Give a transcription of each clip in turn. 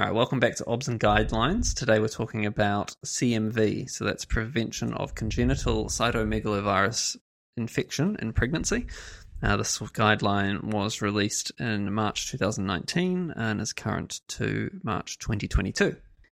All right, welcome back to OBS and Guidelines. Today we're talking about CMV, so that's prevention of congenital cytomegalovirus infection in pregnancy. Uh, this guideline was released in March 2019 and is current to March 2022.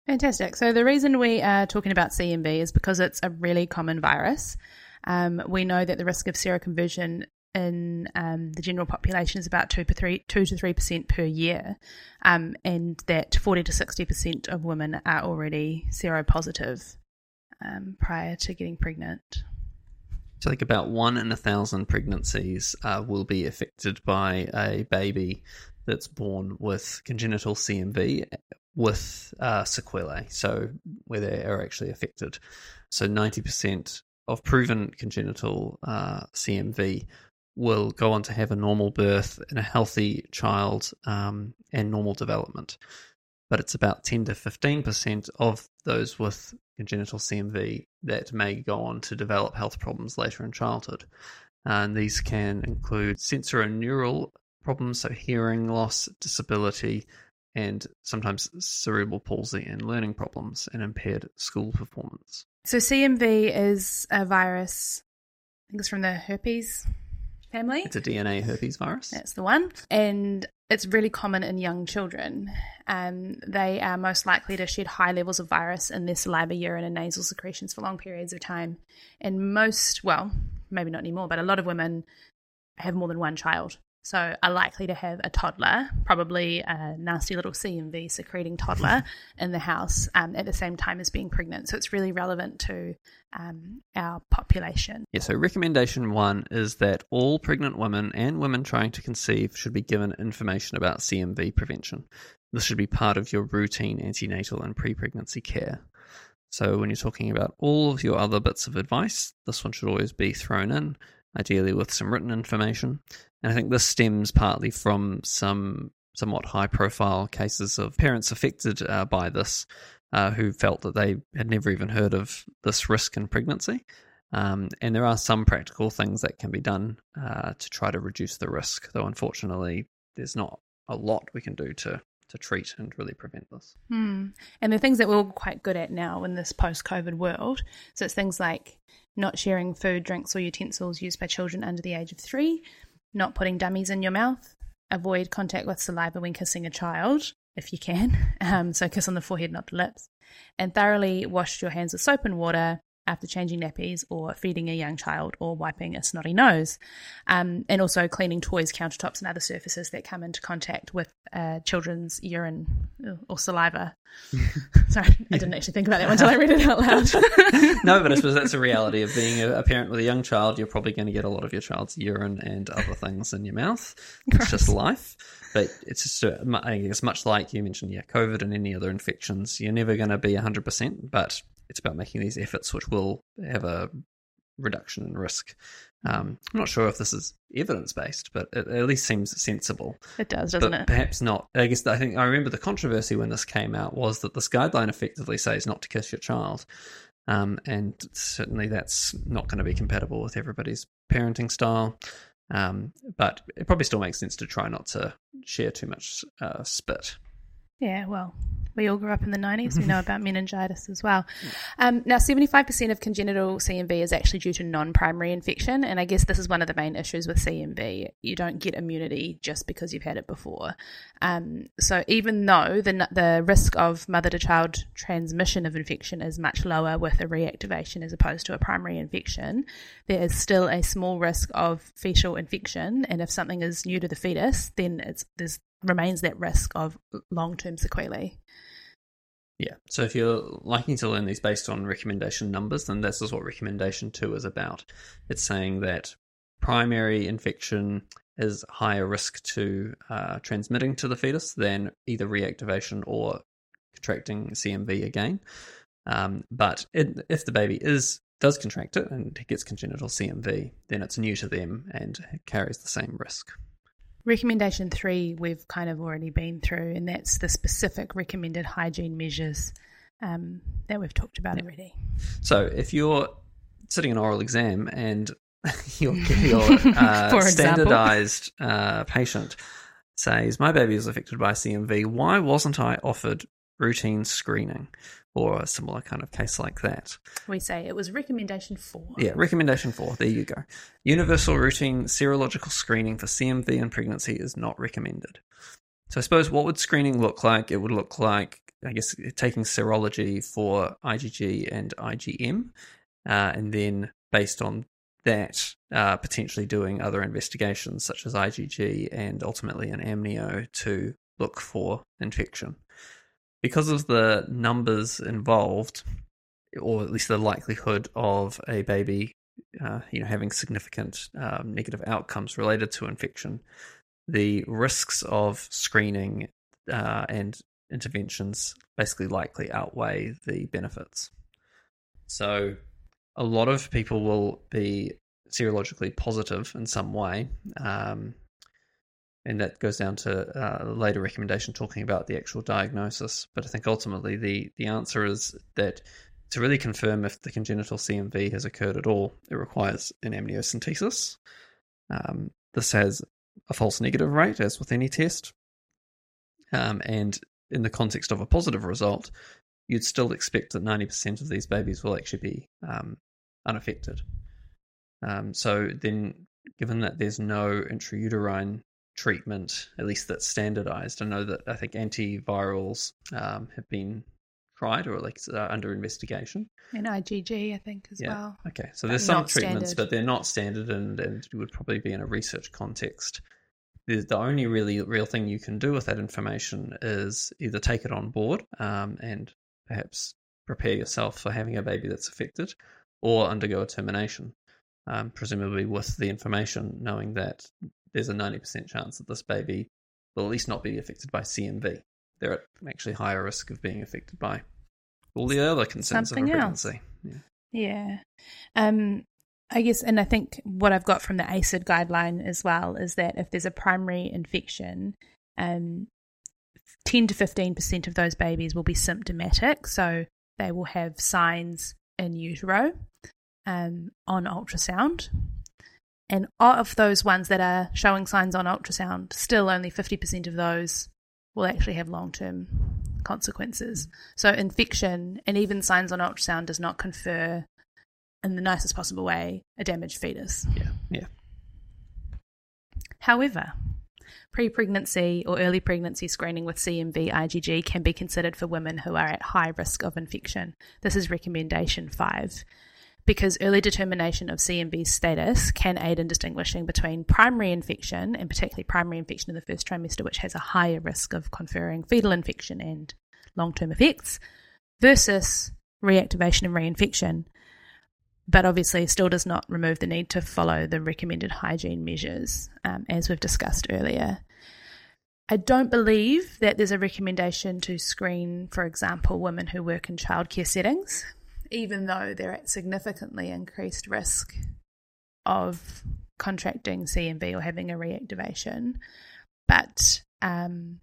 Fantastic. So, the reason we are talking about CMV is because it's a really common virus. Um, we know that the risk of seroconversion in um, the general population is about 2, per three, 2 to 3% per year, um, and that 40 to 60% of women are already seropositive um, prior to getting pregnant. So, think about one in a thousand pregnancies uh, will be affected by a baby that's born with congenital CMV with uh, sequelae, so where they are actually affected. So, 90% of proven congenital uh, CMV will go on to have a normal birth and a healthy child um, and normal development. But it's about 10 to 15% of those with congenital CMV that may go on to develop health problems later in childhood. And these can include sensorineural problems, so hearing loss, disability, and sometimes cerebral palsy and learning problems and impaired school performance. So, CMV is a virus, I think it's from the herpes family. It's a DNA herpes virus. That's the one. And it's really common in young children. Um, they are most likely to shed high levels of virus in their saliva, urine, and nasal secretions for long periods of time. And most, well, maybe not anymore, but a lot of women have more than one child. So are likely to have a toddler, probably a nasty little CMV secreting toddler in the house um, at the same time as being pregnant. So it's really relevant to um, our population. Yeah, so recommendation one is that all pregnant women and women trying to conceive should be given information about CMV prevention. This should be part of your routine antenatal and pre pregnancy care. So when you're talking about all of your other bits of advice, this one should always be thrown in ideally with some written information. And I think this stems partly from some somewhat high profile cases of parents affected uh, by this uh, who felt that they had never even heard of this risk in pregnancy. Um, and there are some practical things that can be done uh, to try to reduce the risk, though unfortunately, there's not a lot we can do to to treat and really prevent this. Hmm. And the things that we're all quite good at now in this post COVID world. So it's things like not sharing food, drinks, or utensils used by children under the age of three, not putting dummies in your mouth, avoid contact with saliva when kissing a child, if you can. Um, so kiss on the forehead, not the lips, and thoroughly wash your hands with soap and water after changing nappies or feeding a young child or wiping a snotty nose. Um, and also cleaning toys, countertops, and other surfaces that come into contact with uh, children's urine or saliva. Sorry, I didn't actually think about that until I read it out loud. no, but I suppose that's a reality of being a, a, parent with a young child. You're probably going to get a lot of your child's urine and other things in your mouth. It's just life. But it's just, I guess, much like you mentioned, yeah, COVID and any other infections, you're never going to be 100%, but it's about making these efforts which will have a reduction in risk. Um, I'm not sure if this is evidence based, but it at least seems sensible. It does, doesn't but it? Perhaps not. I guess I think I remember the controversy when this came out was that this guideline effectively says not to kiss your child. Um, and certainly that's not going to be compatible with everybody's parenting style. Um, but it probably still makes sense to try not to share too much uh, spit. Yeah, well, we all grew up in the 90s. We know about meningitis as well. Um, now, 75% of congenital CMV is actually due to non primary infection. And I guess this is one of the main issues with CMV. You don't get immunity just because you've had it before. Um, so, even though the, the risk of mother to child transmission of infection is much lower with a reactivation as opposed to a primary infection, there is still a small risk of fetal infection. And if something is new to the fetus, then it's, there's remains that risk of long term sequelae. Yeah. So if you're liking to learn these based on recommendation numbers, then this is what recommendation two is about. It's saying that primary infection is higher risk to uh, transmitting to the fetus than either reactivation or contracting CMV again. Um, but it, if the baby is does contract it and gets congenital CMV, then it's new to them and carries the same risk. Recommendation three, we've kind of already been through, and that's the specific recommended hygiene measures um, that we've talked about yeah. already. So, if you're sitting an oral exam and your, your uh, standardized uh, patient says, My baby is affected by CMV. Why wasn't I offered routine screening or a similar kind of case like that? We say it was recommendation four. Yeah, recommendation four. There you go. Universal routine serological screening for CMV in pregnancy is not recommended. So I suppose what would screening look like? It would look like, I guess, taking serology for IgG and IgM, uh, and then based on that, uh, potentially doing other investigations such as IgG and ultimately an amnio to look for infection. Because of the numbers involved, or at least the likelihood of a baby, uh, you know, having significant um, negative outcomes related to infection, the risks of screening uh, and interventions basically likely outweigh the benefits. So, a lot of people will be serologically positive in some way. Um, and that goes down to uh, a later recommendation talking about the actual diagnosis. But I think ultimately the, the answer is that to really confirm if the congenital CMV has occurred at all, it requires an amniocentesis. Um, this has a false negative rate, as with any test. Um, and in the context of a positive result, you'd still expect that 90% of these babies will actually be um, unaffected. Um, so then, given that there's no intrauterine treatment, at least that's standardized, I know that I think antivirals um, have been tried or like uh, under investigation. And IgG, I think, as yeah. well. Okay, so there's some treatments, standard. but they're not standard and, and would probably be in a research context. The, the only really real thing you can do with that information is either take it on board um, and perhaps prepare yourself for having a baby that's affected, or undergo a termination um, presumably with the information knowing that there's a 90% chance that this baby will at least not be affected by CMV. They're at actually higher risk of being affected by all the other concerns Something of pregnancy. Yeah. yeah. Um, I guess, and I think what I've got from the ASID guideline as well is that if there's a primary infection, um, 10 to 15% of those babies will be symptomatic. So they will have signs in utero um, on ultrasound. And of those ones that are showing signs on ultrasound, still only 50% of those will actually have long term consequences. So, infection and even signs on ultrasound does not confer, in the nicest possible way, a damaged fetus. Yeah, yeah. However, pre pregnancy or early pregnancy screening with CMV IgG can be considered for women who are at high risk of infection. This is recommendation five because early determination of CMV status can aid in distinguishing between primary infection, and particularly primary infection in the first trimester, which has a higher risk of conferring fetal infection and long term effects, versus reactivation and reinfection, but obviously still does not remove the need to follow the recommended hygiene measures, um, as we've discussed earlier. I don't believe that there's a recommendation to screen, for example, women who work in childcare settings even though they're at significantly increased risk of contracting CMV or having a reactivation. But um,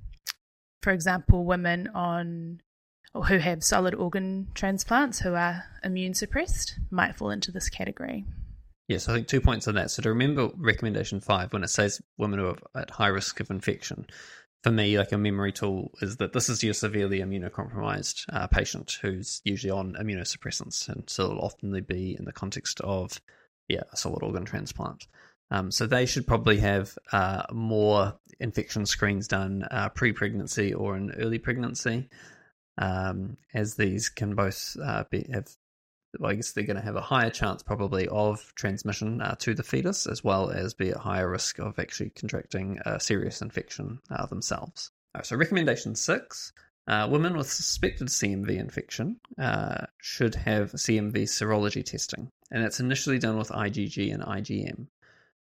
for example, women on or who have solid organ transplants who are immune suppressed might fall into this category. Yes, I think two points on that. So to remember recommendation five, when it says women who are at high risk of infection, for me, like a memory tool is that this is your severely immunocompromised uh, patient who's usually on immunosuppressants, and so it'll often be in the context of yeah a solid organ transplant. Um, so they should probably have uh, more infection screens done uh, pre-pregnancy or in early pregnancy, um, as these can both uh, be, have I guess they're going to have a higher chance probably of transmission uh, to the fetus, as well as be at higher risk of actually contracting a serious infection uh, themselves. Right, so, recommendation six uh, women with suspected CMV infection uh, should have CMV serology testing, and it's initially done with IgG and IgM.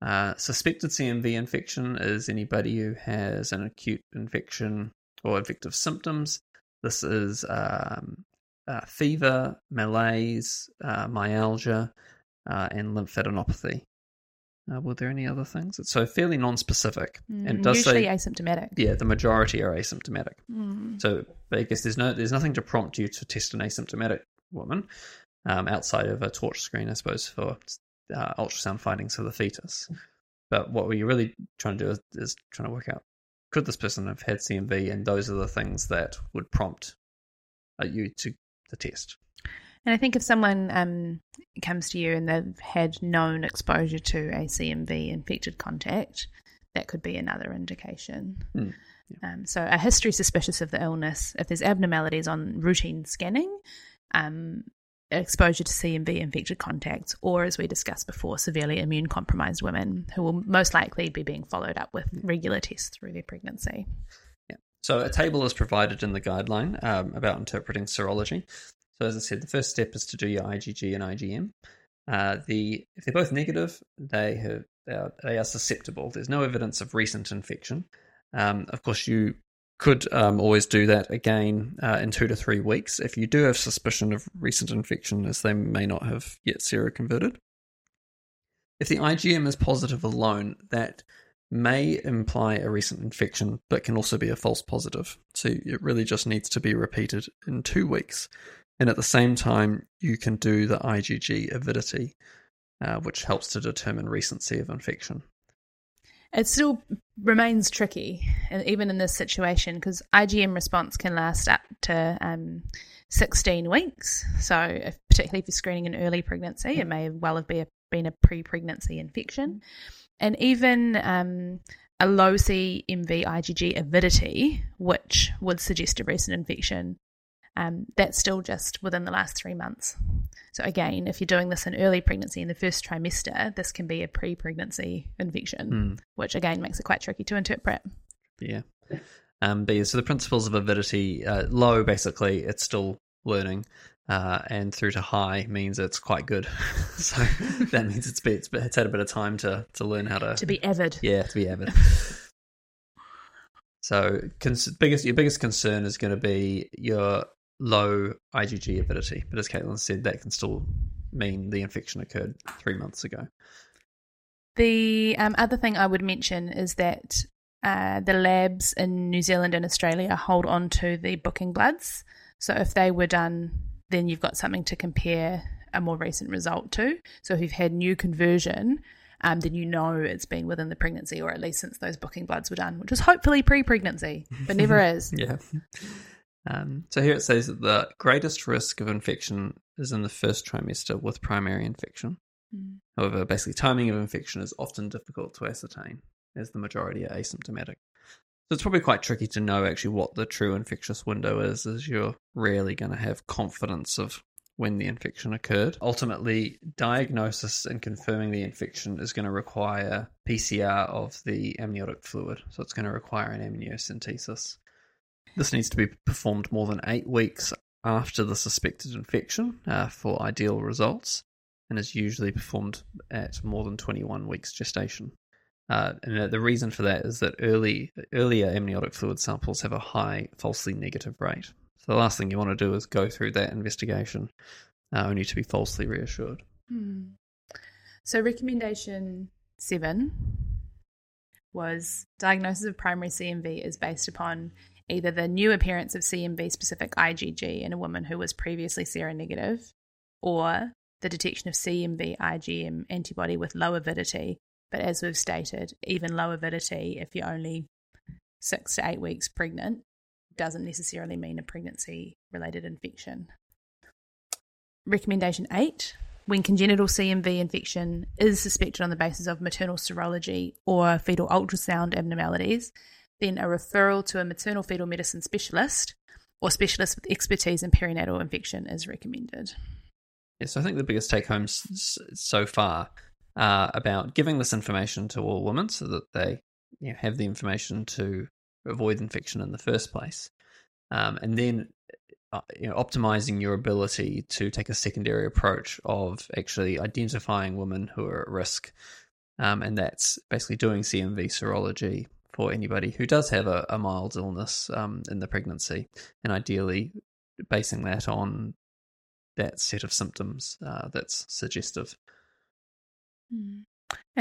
Uh, suspected CMV infection is anybody who has an acute infection or infective symptoms. This is um, uh, fever, malaise, uh, myalgia, uh, and lymphadenopathy. Uh, were there any other things? It's so fairly non-specific, mm, and does usually say, asymptomatic. Yeah, the majority are asymptomatic. Mm. So, I guess there's no there's nothing to prompt you to test an asymptomatic woman um, outside of a torch screen, I suppose, for uh, ultrasound findings of the fetus. But what we're really trying to do is, is trying to work out could this person have had CMV? And those are the things that would prompt you to the test. And I think if someone um, comes to you and they've had known exposure to a CMV infected contact, that could be another indication. Mm, yeah. um, so, a history suspicious of the illness, if there's abnormalities on routine scanning, um, exposure to CMV infected contacts, or as we discussed before, severely immune compromised women who will most likely be being followed up with regular tests through their pregnancy. So, a table is provided in the guideline um, about interpreting serology. So, as I said, the first step is to do your IgG and IgM. Uh, the if they're both negative, they have they are, they are susceptible. There's no evidence of recent infection. Um, of course, you could um, always do that again uh, in two to three weeks if you do have suspicion of recent infection, as they may not have yet seroconverted. If the IgM is positive alone, that may imply a recent infection, but can also be a false positive. So it really just needs to be repeated in two weeks. And at the same time, you can do the IgG avidity, uh, which helps to determine recency of infection. It still remains tricky, and even in this situation, because IgM response can last up to um, 16 weeks. So, if, particularly if you're screening an early pregnancy, it may well have been a, been a pre pregnancy infection. And even um, a low CMV IgG avidity, which would suggest a recent infection, um, that's still just within the last three months. So, again, if you're doing this in early pregnancy in the first trimester, this can be a pre pregnancy infection, Mm. which again makes it quite tricky to interpret. Yeah. Um, but yeah, so the principles of avidity, uh, low basically, it's still learning, uh, and through to high means it's quite good. so that means it's, been, it's, it's had a bit of time to, to learn how to, To be avid. yeah, to be avid. so cons- biggest your biggest concern is going to be your low IgG avidity, but as Caitlin said, that can still mean the infection occurred three months ago. The um, other thing I would mention is that uh, the labs in New Zealand and Australia hold on to the booking bloods. So if they were done, then you've got something to compare a more recent result to. So if you've had new conversion, um, then you know it's been within the pregnancy, or at least since those booking bloods were done, which is hopefully pre-pregnancy, but never is. Yeah. Um, so here it says that the greatest risk of infection is in the first trimester with primary infection. Mm. However, basically, timing of infection is often difficult to ascertain, as the majority are asymptomatic. So it's probably quite tricky to know actually what the true infectious window is, as you're rarely going to have confidence of when the infection occurred. Ultimately, diagnosis and confirming the infection is going to require PCR of the amniotic fluid. So it's going to require an amniocentesis. This needs to be performed more than eight weeks after the suspected infection uh, for ideal results, and is usually performed at more than 21 weeks gestation. Uh, and the reason for that is that early earlier amniotic fluid samples have a high falsely negative rate. So the last thing you want to do is go through that investigation uh, only to be falsely reassured. Hmm. So, recommendation seven was diagnosis of primary CMV is based upon either the new appearance of CMV specific IgG in a woman who was previously seronegative or the detection of CMV IgM antibody with low avidity. But as we've stated, even low avidity, if you're only six to eight weeks pregnant, doesn't necessarily mean a pregnancy related infection. Recommendation eight when congenital CMV infection is suspected on the basis of maternal serology or fetal ultrasound abnormalities, then a referral to a maternal fetal medicine specialist or specialist with expertise in perinatal infection is recommended. Yes, I think the biggest take home so far uh, about giving this information to all women so that they you know, have the information to avoid infection in the first place, um, and then uh, you know, optimizing your ability to take a secondary approach of actually identifying women who are at risk, um, and that's basically doing CMV serology for anybody who does have a, a mild illness um, in the pregnancy, and ideally basing that on that set of symptoms uh, that's suggestive. And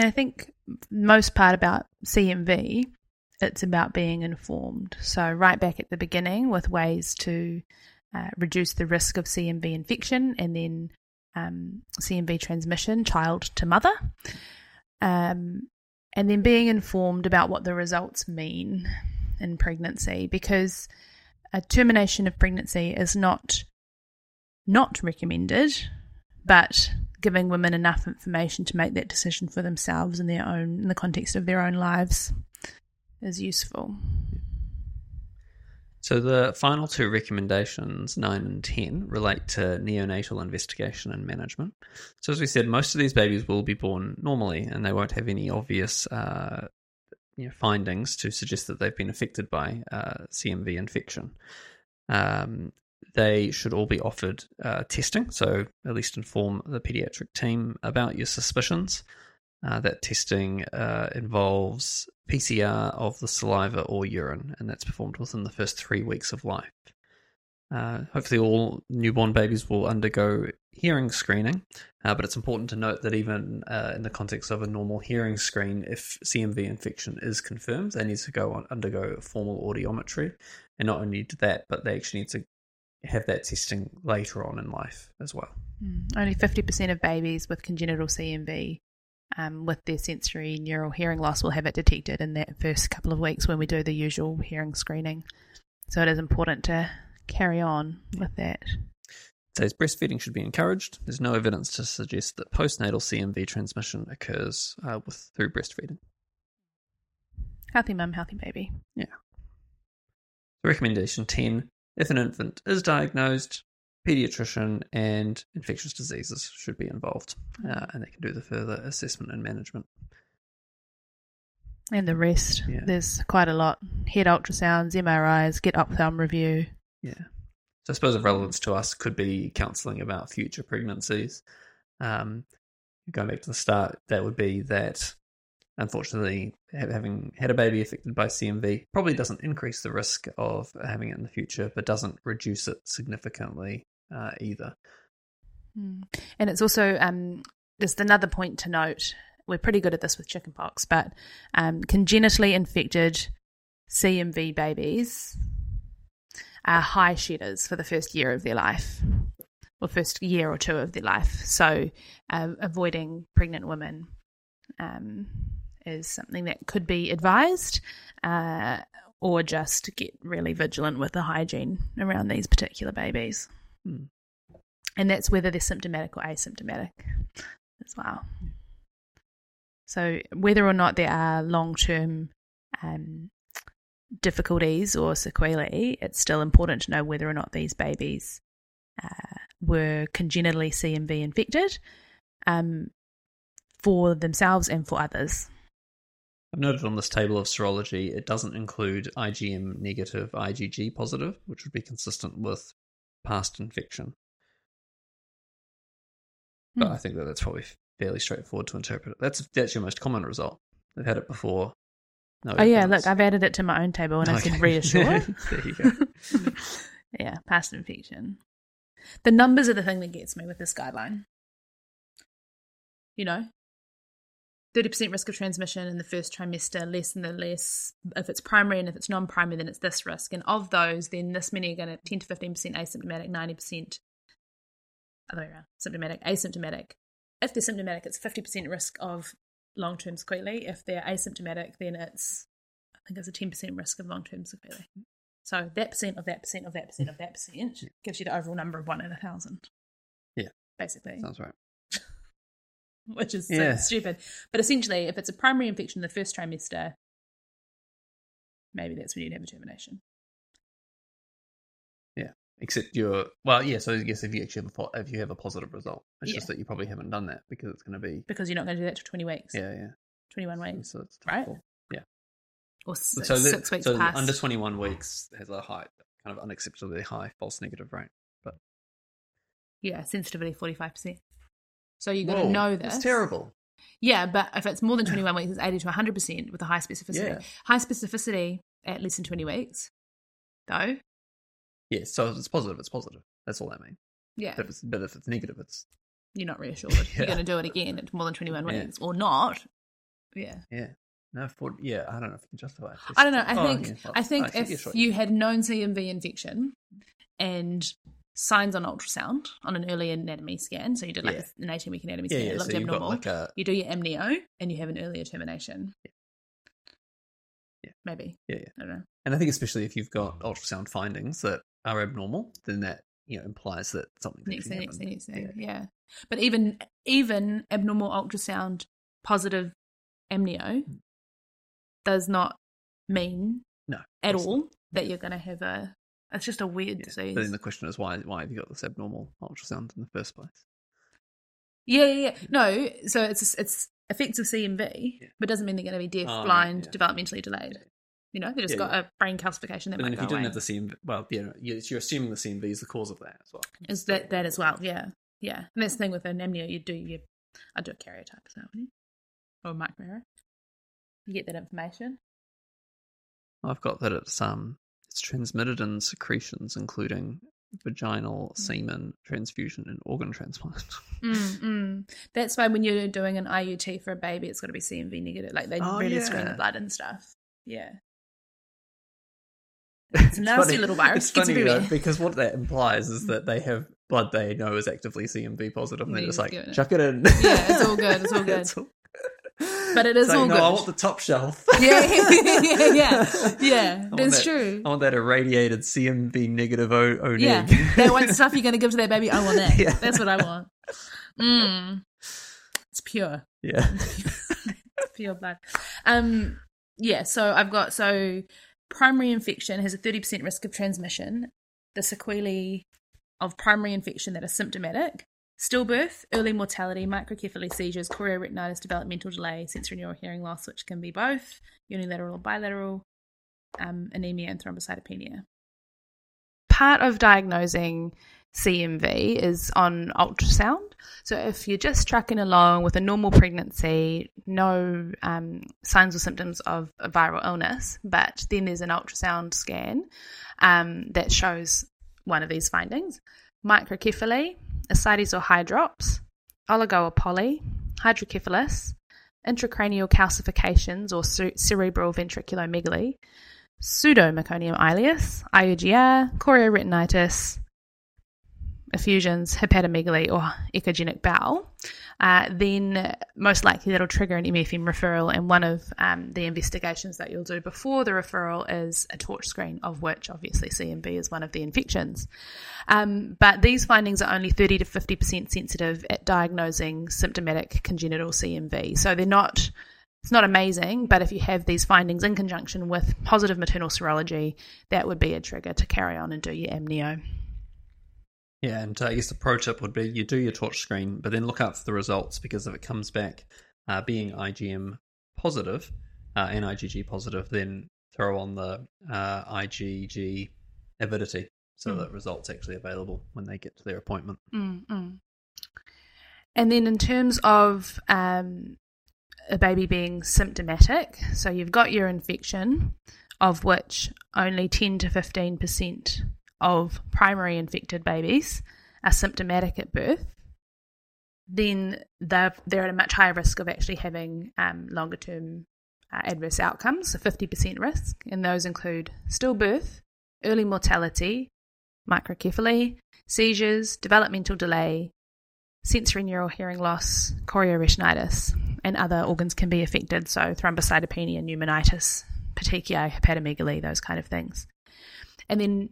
I think most part about CMV, it's about being informed. So right back at the beginning with ways to uh, reduce the risk of CMV infection and then um, CMV transmission, child to mother. Um, and then being informed about what the results mean. in pregnancy because a termination of pregnancy is not not recommended, but giving women enough information to make that decision for themselves in their own in the context of their own lives is useful. So the final two recommendations, nine and ten, relate to neonatal investigation and management. So as we said, most of these babies will be born normally, and they won't have any obvious uh, you know, findings to suggest that they've been affected by uh, CMV infection. Um, they should all be offered uh, testing, so at least inform the pediatric team about your suspicions. Uh, that testing uh, involves PCR of the saliva or urine, and that's performed within the first three weeks of life. Uh, hopefully, all newborn babies will undergo hearing screening, uh, but it's important to note that even uh, in the context of a normal hearing screen, if CMV infection is confirmed, they need to go on, undergo formal audiometry, and not only do that, but they actually need to have that testing later on in life as well. Mm. Only 50% of babies with congenital CMV um, with their sensory neural hearing loss will have it detected in that first couple of weeks when we do the usual hearing screening. So it is important to carry on with that. Says breastfeeding should be encouraged. There's no evidence to suggest that postnatal CMV transmission occurs uh, with through breastfeeding. Healthy mum, healthy baby. Yeah. Recommendation 10 If an infant is diagnosed, pediatrician and infectious diseases should be involved, uh, and they can do the further assessment and management. And the rest. Yeah. There's quite a lot. Head ultrasounds, MRIs, get up thumb review. Yeah. So I suppose of relevance to us could be counselling about future pregnancies. Um, going back to the start, that would be that unfortunately having had a baby affected by CMV probably doesn't increase the risk of having it in the future, but doesn't reduce it significantly uh, either. Mm. And it's also um, just another point to note. We're pretty good at this with chickenpox, but um, congenitally infected CMV babies are high shedders for the first year of their life, or first year or two of their life. So, uh, avoiding pregnant women um, is something that could be advised, uh, or just get really vigilant with the hygiene around these particular babies. Hmm. And that's whether they're symptomatic or asymptomatic as well. So, whether or not there are long term um, difficulties or sequelae, it's still important to know whether or not these babies uh, were congenitally CMV infected um, for themselves and for others. I've noted on this table of serology, it doesn't include IgM negative, IgG positive, which would be consistent with past infection. But Hmm. I think that that's probably fairly straightforward to interpret. That's that's your most common result. They've had it before. No Oh, yeah, look, I've added it to my own table and I said Okay. reassure. there you go. yeah, past infection. The numbers are the thing that gets me with this guideline. You know, 30% risk of transmission in the first trimester, less than the less. If it's primary and if it's non primary, then it's this risk. And of those, then this many are going to 10 to 15% asymptomatic, 90% other way around, symptomatic, asymptomatic. If they're symptomatic, it's 50% risk of long term sequelae. If they're asymptomatic, then it's, I think it's a 10% risk of long term sequelae. So that percent of that percent of that percent of that percent gives you the overall number of one in a thousand. Yeah. Basically, Sounds right. which is Yeah. so stupid. But essentially, if it's a primary infection in the first trimester, maybe that's when you'd have a termination. Yeah, except you're well, yeah. So I guess if you actually have a if you have a positive result, it's Yeah. just that you probably haven't done that because it's going to be Because you're not going to do that for 20 weeks, yeah, yeah. 21 weeks, So it's Right. difficult. or six, So, the- six weeks so past. under twenty one weeks has a high, kind of unacceptably high false negative rate. But yeah, sensitivity 45%. So you've got Whoa, to know this. It's terrible. Yeah, but if it's more than 21 weeks, it's 80 to 100% with a high specificity. Yeah. High specificity at less than 20 weeks, though. Yeah. So if it's positive, it's positive. That's all I mean. Yeah. But if it's, but if it's negative, it's you're not reassured. Yeah. You're going to do it again at more than 21 Yeah. weeks or not. Yeah. yeah. No, for, yeah. I don't know if you can justify. it. I don't know. I Oh, think yeah, I think if you had known CMV infection and signs on ultrasound on an early anatomy scan, so you did like Yeah. an 18 week anatomy yeah, scan, yeah. it looked So abnormal. like a you do your amnio and you have an earlier termination. Yeah. maybe. Yeah, yeah. I don't know. And I think especially if you've got ultrasound findings that are abnormal, then that you know implies that something Next thing, next thing, next thing. Yeah. Yeah. But even even abnormal ultrasound positive amnio hmm. does not mean No, at all that you're going to have a. It's just a weird Yeah. disease. But then the question is why why have you got this abnormal ultrasound in the first place? Yeah, yeah, yeah. No, so it's it's effects of CMV, Yeah. but doesn't mean they're going to be deaf, oh, blind, yeah. developmentally delayed. You know, they just got a brain calcification that But then might if you didn't away. have the CMV, well, you know, you- you're assuming the CMV is the cause of that as well. Is that that as well? Yeah, yeah. And that's the thing with an amnio, you do you, I do a karyotype as well, or a micro. You get that information. I've got that it's um it's transmitted in secretions, including vaginal Mm. semen transfusion and organ transplant. Mm, mm. That's why when you're doing an IUT for a baby, it's got to be CMV negative. Like they Oh, really screen the blood and stuff. Yeah. It's a nasty funny- little virus. It's funny though, because what that implies is that they have blood they know is actively CMV positive, and they're just like, it. chuck it in. Yeah, it's all good, it's all good. all- But it is like, all no, good. I want the top shelf. yeah, yeah, yeah, yeah. That's that- true. I want that irradiated CMV negative O, o Yeah, that one stuff you're going to give to that baby. I want that. Yeah. That's what I want. Mm. It's pure. yeah. It's pure blood. Um, yeah. So I've got so primary infection has a thirty percent risk of transmission. The sequelae of primary infection that are symptomatic: stillbirth, early mortality, microcephaly seizures, chorioretinitis, developmental delay, sensory neural hearing loss, which can be both unilateral or bilateral, um, anemia, and thrombocytopenia. Part of diagnosing CMV is on ultrasound. So if you're just trucking along with a normal pregnancy, no um, signs or symptoms of a viral illness, but then there's an ultrasound scan um, that shows one of these findings microcephaly, ascites or hydrops, oligo or poly, hydrocephalus, intracranial calcifications or cer- cerebral ventriculomegaly, pseudomeconium ileus, IUGR, chorioretinitis, effusions, hepatomegaly, or echogenic bowel, uh, then most likely that'll trigger an MFM referral. And one of um, the investigations that you'll do before the referral is a torch screen, of which obviously CMV is one of the infections. Um, but these findings are only 30 to 50% sensitive at diagnosing symptomatic congenital CMV. So they're not. It's not amazing, but if you have these findings in conjunction with positive maternal serology, that would be a trigger to carry on and do your amnio. Yeah, and uh, I guess the pro tip would be you do your torch screen, but then look out for the results because if it comes back uh, being IgM positive uh, and IgG positive, then throw on the uh, IgG avidity so Mm. that results actually available when they get to their appointment. Mm-mm. And then in terms of um, a baby being symptomatic, so you've got your infection, of which only 10 to 15% of primary infected babies are symptomatic at birth, then they're, at a much higher risk of actually having um, longer term uh, adverse outcomes, so 50% risk, and those include stillbirth, early mortality, microcephaly, seizures, developmental delay, sensory neural hearing loss, chorioretinitis, and other organs can be affected, so thrombocytopenia, pneumonitis, petechiae, hepatomegaly, those kind of things. And then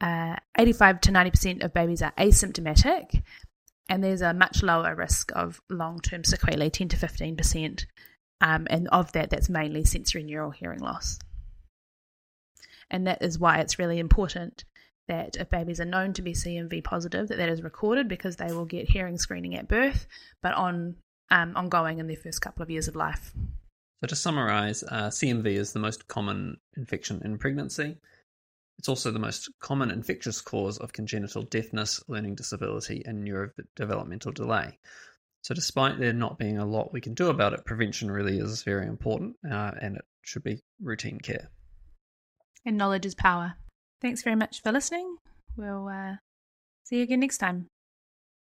uh, 85 to 90% of babies are asymptomatic, and there's a much lower risk of long term sequelae, 10 to 15%. Um, and of that, that's mainly sensory neural hearing loss. And that is why it's really important that if babies are known to be CMV positive, that that is recorded because they will get hearing screening at birth, but on um, ongoing in their first couple of years of life. So to summarize, uh, CMV is the most common infection in pregnancy. It's also the most common infectious cause of congenital deafness, learning disability, and neurodevelopmental delay. So, despite there not being a lot we can do about it, prevention really is very important uh, and it should be routine care. And knowledge is power. Thanks very much for listening. We'll uh, see you again next time.